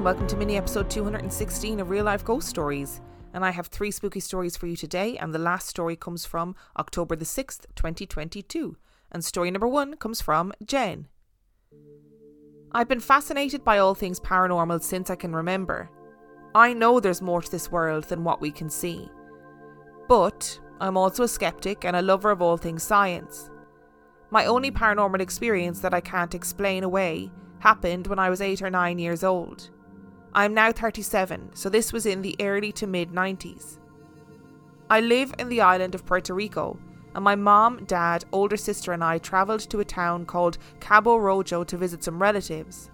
and welcome to mini episode 216 of Real Life Ghost Stories. And I have three spooky stories for you today, and the last story comes from October the 6th, 2022. And story number one comes from Jen. I've been fascinated by all things paranormal since I can remember. I know there's more to this world than what we can see. But I'm also a skeptic and a lover of all things science. My only paranormal experience that I can't explain away happened when I was 8 or 9 years old. I am now 37, so this was in the early to mid 90s. I live in the island of Puerto Rico, and my mom, dad, older sister, and I travelled to a town called Cabo Rojo to visit some relatives.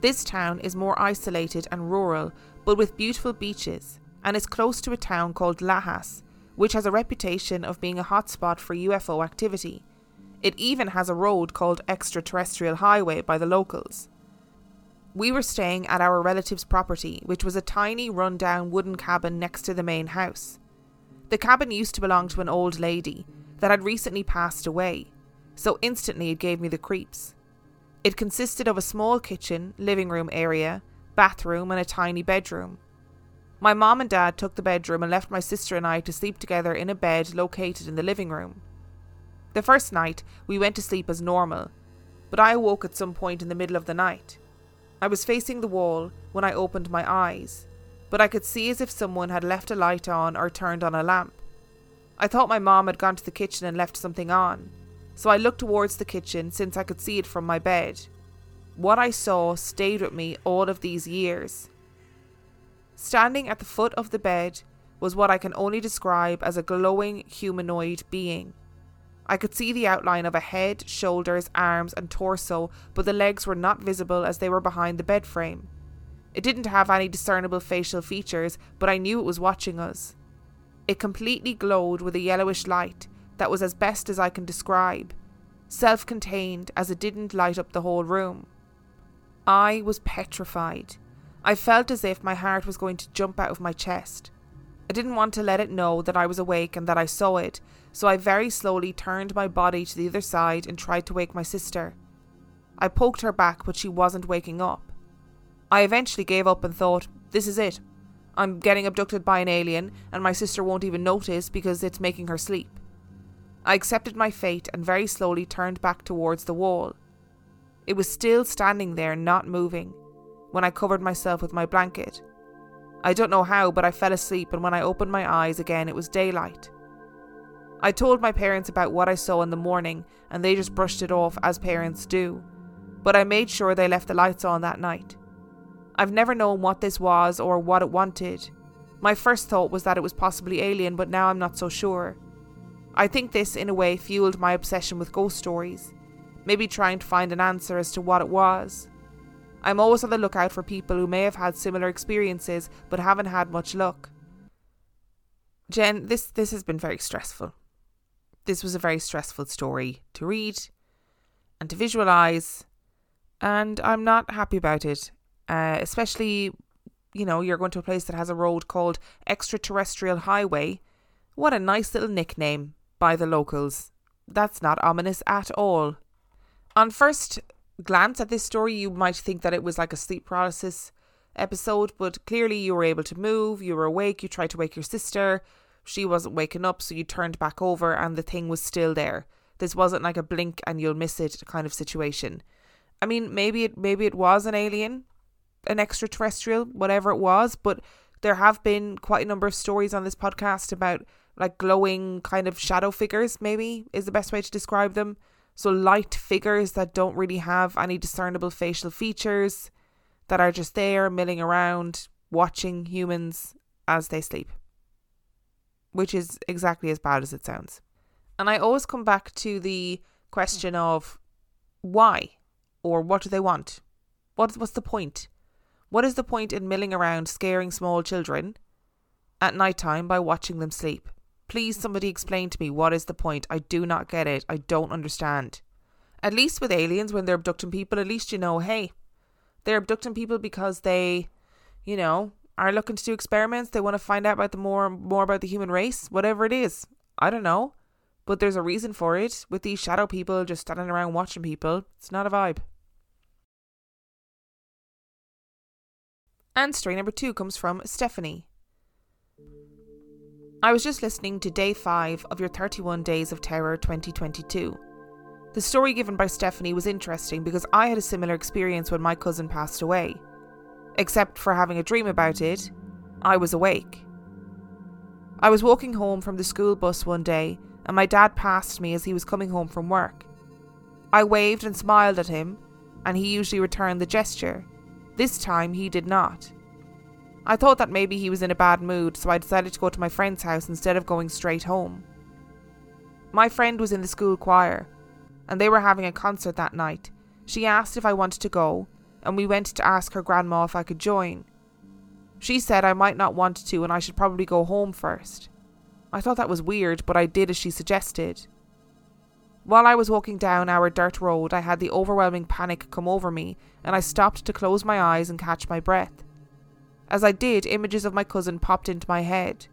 This town is more isolated and rural, but with beautiful beaches, and is close to a town called Lajas, which has a reputation of being a hotspot for UFO activity it even has a road called Extraterrestrial Highway by the locals. We were staying at our relative's property, which was a tiny run-down wooden cabin next to the main house. The cabin used to belong to an old lady that had recently passed away, so instantly it gave me the creeps. It consisted of a small kitchen, living room area, bathroom, and a tiny bedroom. My mom and dad took the bedroom and left my sister and I to sleep together in a bed located in the living room. The first night, we went to sleep as normal, but I awoke at some point in the middle of the night. I was facing the wall when I opened my eyes, but I could see as if someone had left a light on or turned on a lamp. I thought my mom had gone to the kitchen and left something on, so I looked towards the kitchen since I could see it from my bed. What I saw stayed with me all of these years. Standing at the foot of the bed was what I can only describe as a glowing humanoid being. I could see the outline of a head, shoulders, arms, and torso, but the legs were not visible as they were behind the bed frame. It didn't have any discernible facial features, but I knew it was watching us. It completely glowed with a yellowish light that was as best as I can describe, self contained as it didn't light up the whole room. I was petrified. I felt as if my heart was going to jump out of my chest. I didn't want to let it know that I was awake and that I saw it, so I very slowly turned my body to the other side and tried to wake my sister. I poked her back, but she wasn't waking up. I eventually gave up and thought, this is it. I'm getting abducted by an alien, and my sister won't even notice because it's making her sleep. I accepted my fate and very slowly turned back towards the wall. It was still standing there, not moving, when I covered myself with my blanket. I don't know how, but I fell asleep, and when I opened my eyes again, it was daylight. I told my parents about what I saw in the morning, and they just brushed it off as parents do. But I made sure they left the lights on that night. I've never known what this was or what it wanted. My first thought was that it was possibly alien, but now I'm not so sure. I think this, in a way, fueled my obsession with ghost stories, maybe trying to find an answer as to what it was. I'm always on the lookout for people who may have had similar experiences but haven't had much luck. Jen, this, this has been very stressful this was a very stressful story to read and to visualize, and I'm not happy about it. Uh, especially, you know, you're going to a place that has a road called Extraterrestrial Highway. What a nice little nickname by the locals. That's not ominous at all. On first glance at this story, you might think that it was like a sleep paralysis episode, but clearly you were able to move, you were awake, you tried to wake your sister, she wasn't waking up, so you turned back over and the thing was still there. This wasn't like a blink and you'll miss it kind of situation. I mean, maybe it maybe it was an alien, an extraterrestrial, whatever it was, but there have been quite a number of stories on this podcast about like glowing kind of shadow figures, maybe is the best way to describe them. So light figures that don't really have any discernible facial features that are just there milling around watching humans as they sleep which is exactly as bad as it sounds. And I always come back to the question of why or what do they want? What, what's the point? What is the point in milling around scaring small children at night time by watching them sleep? Please, somebody explain to me what is the point? I do not get it. I don't understand. At least with aliens, when they're abducting people, at least you know, hey, they're abducting people because they, you know, are looking to do experiments, they want to find out about the more more about the human race, whatever it is. I don't know. But there's a reason for it. With these shadow people just standing around watching people, it's not a vibe. And story number two comes from Stephanie. I was just listening to day five of your 31 Days of Terror 2022. The story given by Stephanie was interesting because I had a similar experience when my cousin passed away. Except for having a dream about it, I was awake. I was walking home from the school bus one day and my dad passed me as he was coming home from work. I waved and smiled at him, and he usually returned the gesture. This time he did not. I thought that maybe he was in a bad mood, so I decided to go to my friend's house instead of going straight home. My friend was in the school choir, and they were having a concert that night. She asked if I wanted to go, and we went to ask her grandma if I could join. She said I might not want to and I should probably go home first. I thought that was weird, but I did as she suggested. While I was walking down our dirt road, I had the overwhelming panic come over me, and I stopped to close my eyes and catch my breath. As I did, images of my cousin popped into my head.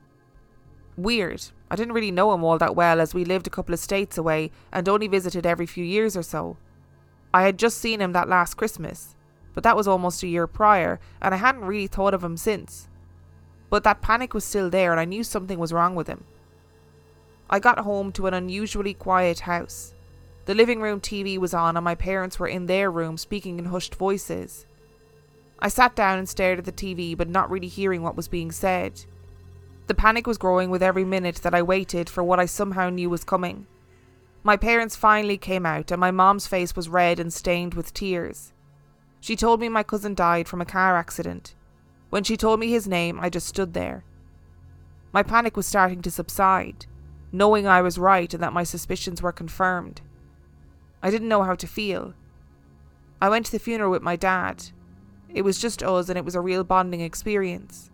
Weird. I didn't really know him all that well as we lived a couple of states away and only visited every few years or so. I had just seen him that last Christmas, but that was almost a year prior, and I hadn't really thought of him since. But that panic was still there, and I knew something was wrong with him. I got home to an unusually quiet house. The living room TV was on, and my parents were in their room speaking in hushed voices. I sat down and stared at the TV, but not really hearing what was being said. The panic was growing with every minute that I waited for what I somehow knew was coming. My parents finally came out, and my mom's face was red and stained with tears. She told me my cousin died from a car accident. When she told me his name, I just stood there. My panic was starting to subside, knowing I was right and that my suspicions were confirmed. I didn't know how to feel. I went to the funeral with my dad. It was just us and it was a real bonding experience.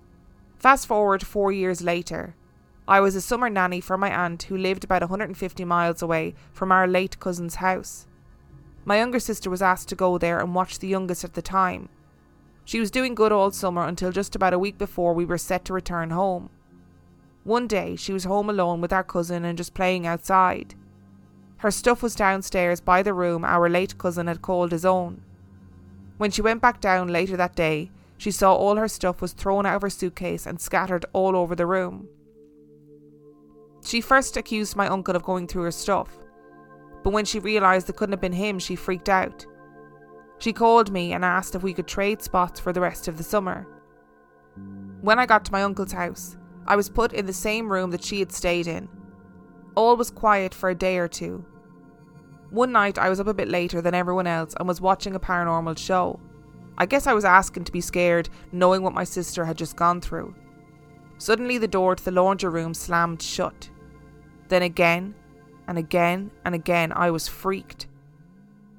Fast forward four years later, I was a summer nanny for my aunt who lived about 150 miles away from our late cousin's house. My younger sister was asked to go there and watch the youngest at the time, she was doing good all summer until just about a week before we were set to return home. One day, she was home alone with our cousin and just playing outside. Her stuff was downstairs by the room our late cousin had called his own. When she went back down later that day, she saw all her stuff was thrown out of her suitcase and scattered all over the room. She first accused my uncle of going through her stuff, but when she realised it couldn't have been him, she freaked out. She called me and asked if we could trade spots for the rest of the summer. When I got to my uncle's house, I was put in the same room that she had stayed in. All was quiet for a day or two. One night I was up a bit later than everyone else and was watching a paranormal show. I guess I was asking to be scared, knowing what my sister had just gone through. Suddenly, the door to the laundry room slammed shut. Then again, and again, and again, I was freaked.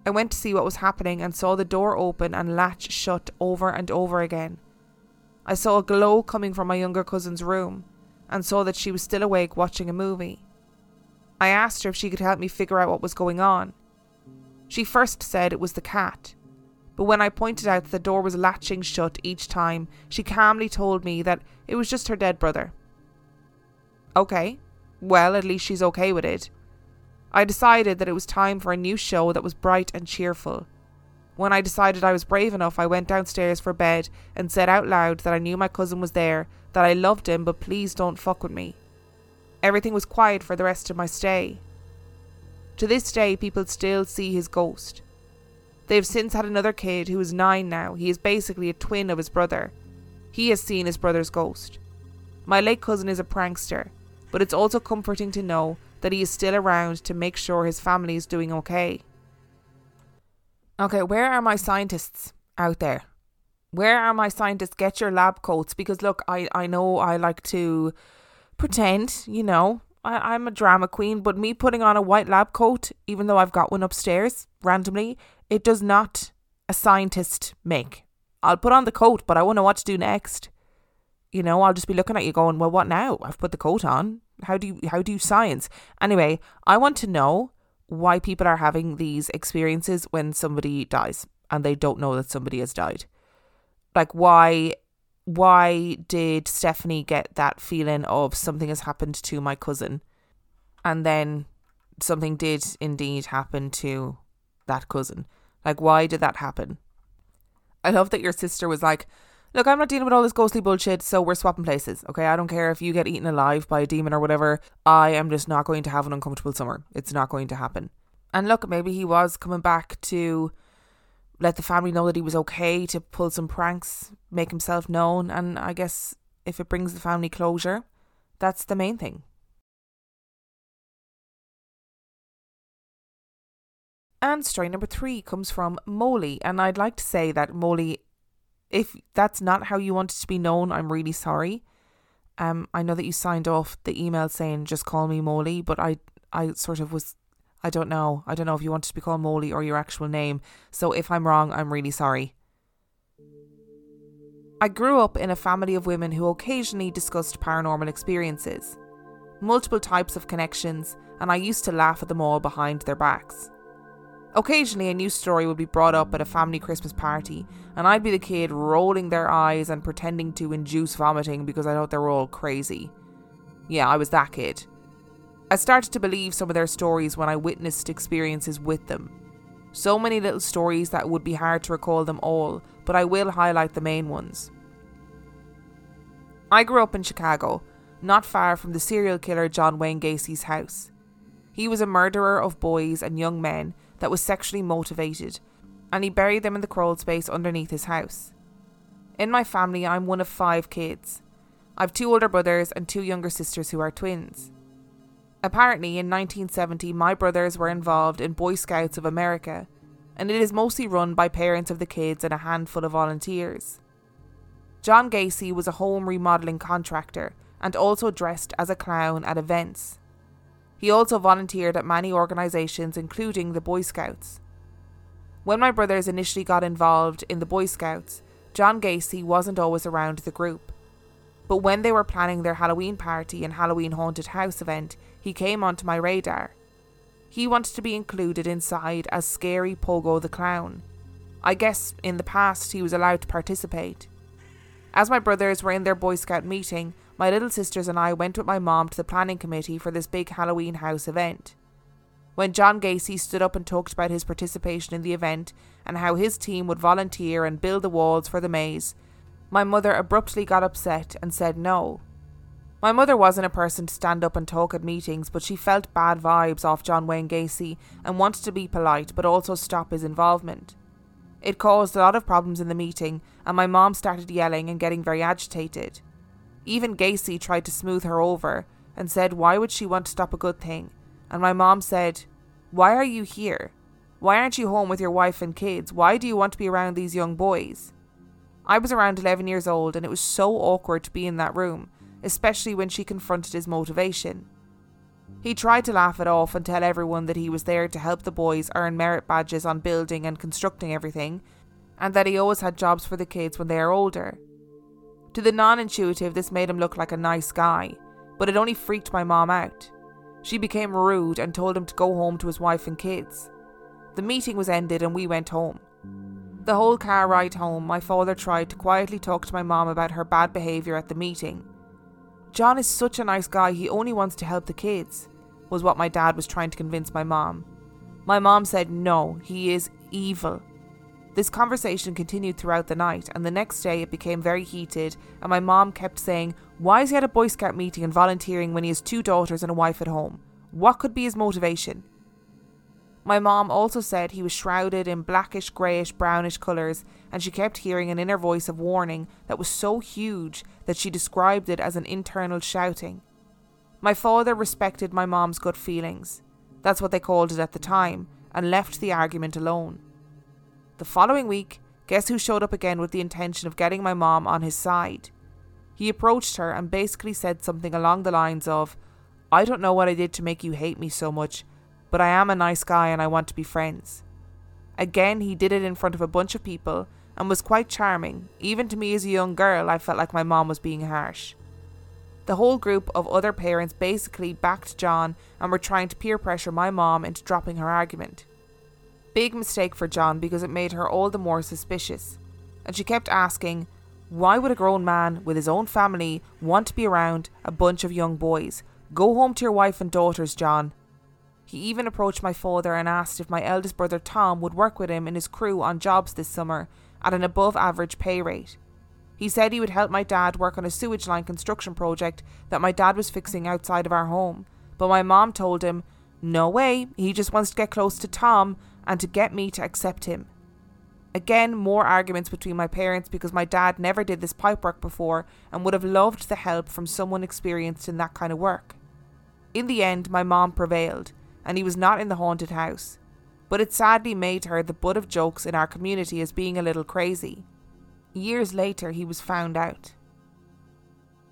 I went to see what was happening and saw the door open and latch shut over and over again. I saw a glow coming from my younger cousin's room and saw that she was still awake watching a movie. I asked her if she could help me figure out what was going on. She first said it was the cat, but when I pointed out that the door was latching shut each time, she calmly told me that it was just her dead brother. Okay, well, at least she's okay with it. I decided that it was time for a new show that was bright and cheerful. When I decided I was brave enough, I went downstairs for bed and said out loud that I knew my cousin was there, that I loved him, but please don't fuck with me. Everything was quiet for the rest of my stay. To this day, people still see his ghost. They have since had another kid who is nine now. He is basically a twin of his brother. He has seen his brother's ghost. My late cousin is a prankster, but it's also comforting to know that he is still around to make sure his family is doing okay. Okay, where are my scientists out there? Where are my scientists? Get your lab coats because look, I, I know I like to pretend, you know, I, I'm a drama queen, but me putting on a white lab coat, even though I've got one upstairs randomly, it does not a scientist make. I'll put on the coat, but I won't know what to do next. You know, I'll just be looking at you going, Well, what now? I've put the coat on. How do you how do you science? Anyway, I want to know why people are having these experiences when somebody dies and they don't know that somebody has died. Like why why did Stephanie get that feeling of something has happened to my cousin? And then something did indeed happen to that cousin. Like why did that happen? I love that your sister was like, Look, I'm not dealing with all this ghostly bullshit, so we're swapping places, okay? I don't care if you get eaten alive by a demon or whatever. I am just not going to have an uncomfortable summer. It's not going to happen. And look, maybe he was coming back to let the family know that he was okay to pull some pranks, make himself known, and I guess if it brings the family closure, that's the main thing. And story number three comes from Molly, and I'd like to say that Molly if that's not how you want it to be known, I'm really sorry. Um, I know that you signed off the email saying just call me Molly, but I I sort of was I don't know. I don't know if you wanted to be called Molly or your actual name. So if I'm wrong, I'm really sorry. I grew up in a family of women who occasionally discussed paranormal experiences, multiple types of connections, and I used to laugh at them all behind their backs. Occasionally, a new story would be brought up at a family Christmas party, and I'd be the kid rolling their eyes and pretending to induce vomiting because I thought they were all crazy. Yeah, I was that kid. I started to believe some of their stories when I witnessed experiences with them. So many little stories that would be hard to recall them all, but I will highlight the main ones. I grew up in Chicago, not far from the serial killer John Wayne Gacy's house. He was a murderer of boys and young men that was sexually motivated, and he buried them in the crawl space underneath his house. In my family, I'm one of five kids. I've two older brothers and two younger sisters who are twins. Apparently, in 1970, my brothers were involved in Boy Scouts of America, and it is mostly run by parents of the kids and a handful of volunteers. John Gacy was a home remodeling contractor and also dressed as a clown at events. He also volunteered at many organisations, including the Boy Scouts. When my brothers initially got involved in the Boy Scouts, John Gacy wasn't always around the group. But when they were planning their Halloween party and Halloween haunted house event, he came onto my radar. He wanted to be included inside as Scary Pogo the Clown. I guess in the past he was allowed to participate. As my brothers were in their Boy Scout meeting, my little sisters and I went with my mom to the planning committee for this big Halloween house event. When John Gacy stood up and talked about his participation in the event and how his team would volunteer and build the walls for the maze, my mother abruptly got upset and said no. My mother wasn't a person to stand up and talk at meetings, but she felt bad vibes off John Wayne Gacy and wanted to be polite but also stop his involvement. It caused a lot of problems in the meeting, and my mom started yelling and getting very agitated. Even Gacy tried to smooth her over and said, Why would she want to stop a good thing? And my mom said, Why are you here? Why aren't you home with your wife and kids? Why do you want to be around these young boys? I was around 11 years old and it was so awkward to be in that room, especially when she confronted his motivation. He tried to laugh it off and tell everyone that he was there to help the boys earn merit badges on building and constructing everything, and that he always had jobs for the kids when they are older. To the non intuitive, this made him look like a nice guy, but it only freaked my mom out. She became rude and told him to go home to his wife and kids. The meeting was ended and we went home. The whole car ride home, my father tried to quietly talk to my mom about her bad behaviour at the meeting. John is such a nice guy, he only wants to help the kids, was what my dad was trying to convince my mom. My mom said no, he is evil. This conversation continued throughout the night, and the next day it became very heated, and my mom kept saying, Why is he at a Boy Scout meeting and volunteering when he has two daughters and a wife at home? What could be his motivation? My mom also said he was shrouded in blackish, greyish, brownish colours, and she kept hearing an inner voice of warning that was so huge that she described it as an internal shouting. My father respected my mom's gut feelings. That's what they called it at the time, and left the argument alone. The following week, guess who showed up again with the intention of getting my mom on his side? He approached her and basically said something along the lines of, I don't know what I did to make you hate me so much, but I am a nice guy and I want to be friends. Again, he did it in front of a bunch of people and was quite charming. Even to me as a young girl, I felt like my mom was being harsh. The whole group of other parents basically backed John and were trying to peer pressure my mom into dropping her argument. Big mistake for John because it made her all the more suspicious. And she kept asking, why would a grown man with his own family want to be around a bunch of young boys? Go home to your wife and daughters, John. He even approached my father and asked if my eldest brother Tom would work with him and his crew on jobs this summer at an above average pay rate. He said he would help my dad work on a sewage line construction project that my dad was fixing outside of our home. But my mom told him, no way, he just wants to get close to Tom and to get me to accept him. Again, more arguments between my parents because my dad never did this pipe work before and would have loved the help from someone experienced in that kind of work. In the end, my mom prevailed, and he was not in the haunted house. But it sadly made her the butt of jokes in our community as being a little crazy. Years later, he was found out.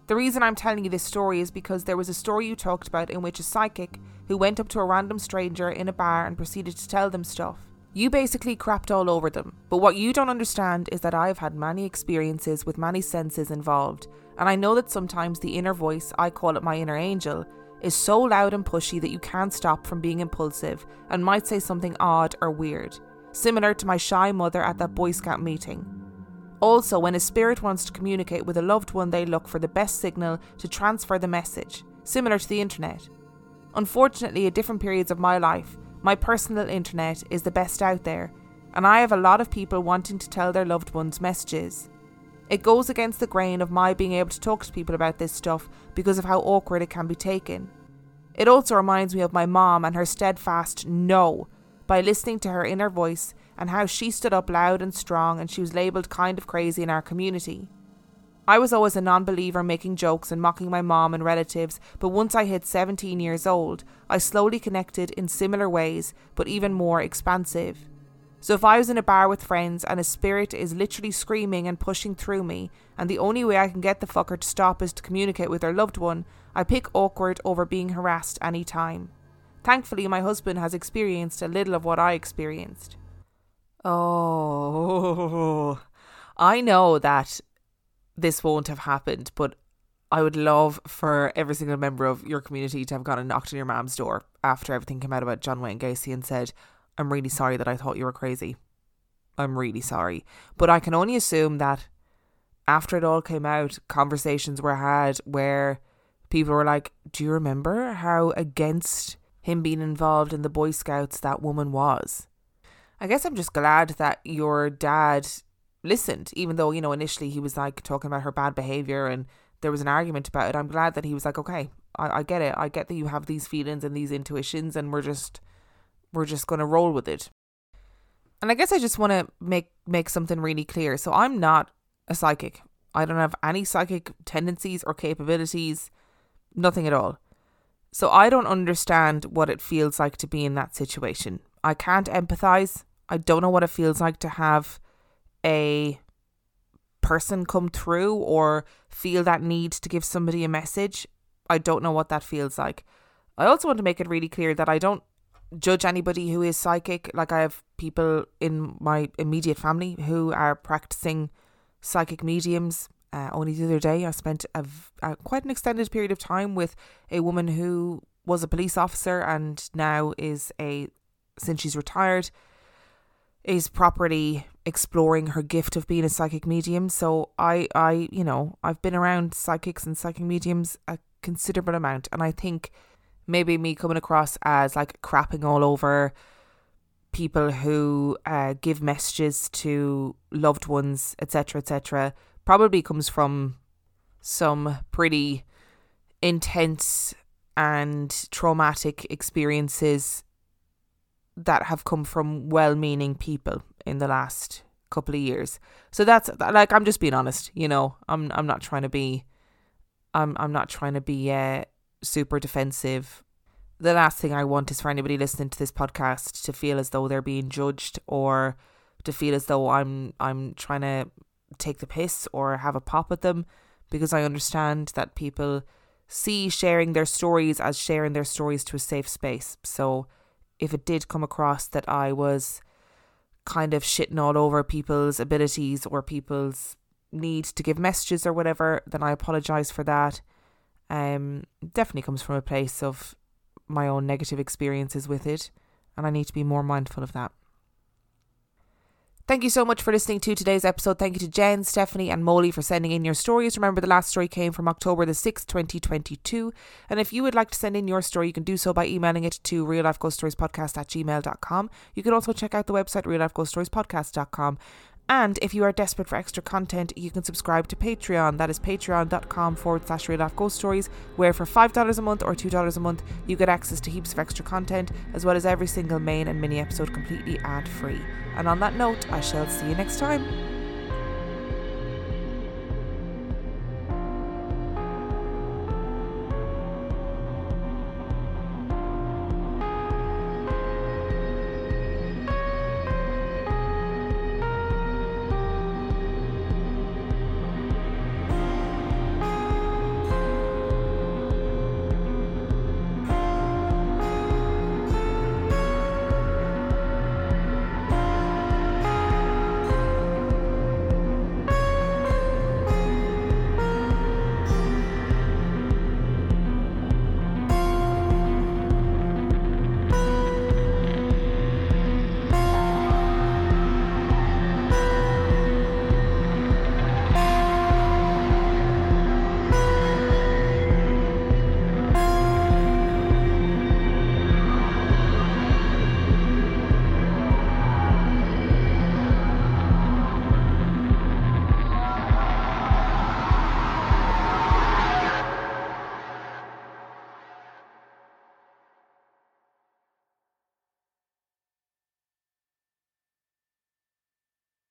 The reason I'm telling you this story is because there was a story you talked about in which a psychic who went up to a random stranger in a bar and proceeded to tell them stuff. You basically crapped all over them, but what you don't understand is that I've had many experiences with many senses involved, and I know that sometimes the inner voice, I call it my inner angel, is so loud and pushy that you can't stop from being impulsive and might say something odd or weird, similar to my shy mother at that Boy Scout meeting. Also, when a spirit wants to communicate with a loved one, they look for the best signal to transfer the message, similar to the internet. Unfortunately, at different periods of my life, my personal internet is the best out there, and I have a lot of people wanting to tell their loved ones messages. It goes against the grain of my being able to talk to people about this stuff because of how awkward it can be taken. It also reminds me of my mom and her steadfast no by listening to her inner voice and how she stood up loud and strong and she was labelled kind of crazy in our community. I was always a non believer making jokes and mocking my mom and relatives, but once I hit 17 years old, I slowly connected in similar ways, but even more expansive. So if I was in a bar with friends and a spirit is literally screaming and pushing through me, and the only way I can get the fucker to stop is to communicate with their loved one, I pick awkward over being harassed any time. Thankfully, my husband has experienced a little of what I experienced. Oh, I know that this won't have happened, but I would love for every single member of your community to have gone and knocked on your mom's door after everything came out about John Wayne Gacy and said, I'm really sorry that I thought you were crazy. I'm really sorry. But I can only assume that after it all came out, conversations were had where people were like, Do you remember how against him being involved in the Boy Scouts that woman was? I guess I'm just glad that your dad listened, even though, you know, initially he was like talking about her bad behavior and there was an argument about it. I'm glad that he was like, okay, I, I get it. I get that you have these feelings and these intuitions and we're just, we're just going to roll with it. And I guess I just want to make, make something really clear. So I'm not a psychic. I don't have any psychic tendencies or capabilities, nothing at all. So I don't understand what it feels like to be in that situation. I can't empathize. I don't know what it feels like to have a person come through or feel that need to give somebody a message. I don't know what that feels like. I also want to make it really clear that I don't judge anybody who is psychic. Like, I have people in my immediate family who are practicing psychic mediums. Uh, only the other day, I spent a, a, quite an extended period of time with a woman who was a police officer and now is a, since she's retired, is properly exploring her gift of being a psychic medium. So I I, you know, I've been around psychics and psychic mediums a considerable amount and I think maybe me coming across as like crapping all over people who uh, give messages to loved ones, etc., etc., probably comes from some pretty intense and traumatic experiences that have come from well meaning people in the last couple of years. So that's like I'm just being honest, you know. I'm I'm not trying to be I'm I'm not trying to be uh, super defensive. The last thing I want is for anybody listening to this podcast to feel as though they're being judged or to feel as though I'm I'm trying to take the piss or have a pop at them because I understand that people see sharing their stories as sharing their stories to a safe space. So if it did come across that I was kind of shitting all over people's abilities or people's need to give messages or whatever, then I apologize for that. Um, definitely comes from a place of my own negative experiences with it, and I need to be more mindful of that. Thank you so much for listening to today's episode. Thank you to Jen, Stephanie, and Molly for sending in your stories. Remember, the last story came from October the 6th, 2022. And if you would like to send in your story, you can do so by emailing it to real life ghost stories podcast at gmail.com. You can also check out the website real And if you are desperate for extra content, you can subscribe to Patreon. That is patreon.com forward slash real life ghost stories, where for $5 a month or $2 a month, you get access to heaps of extra content, as well as every single main and mini episode completely ad free. And on that note, I shall see you next time.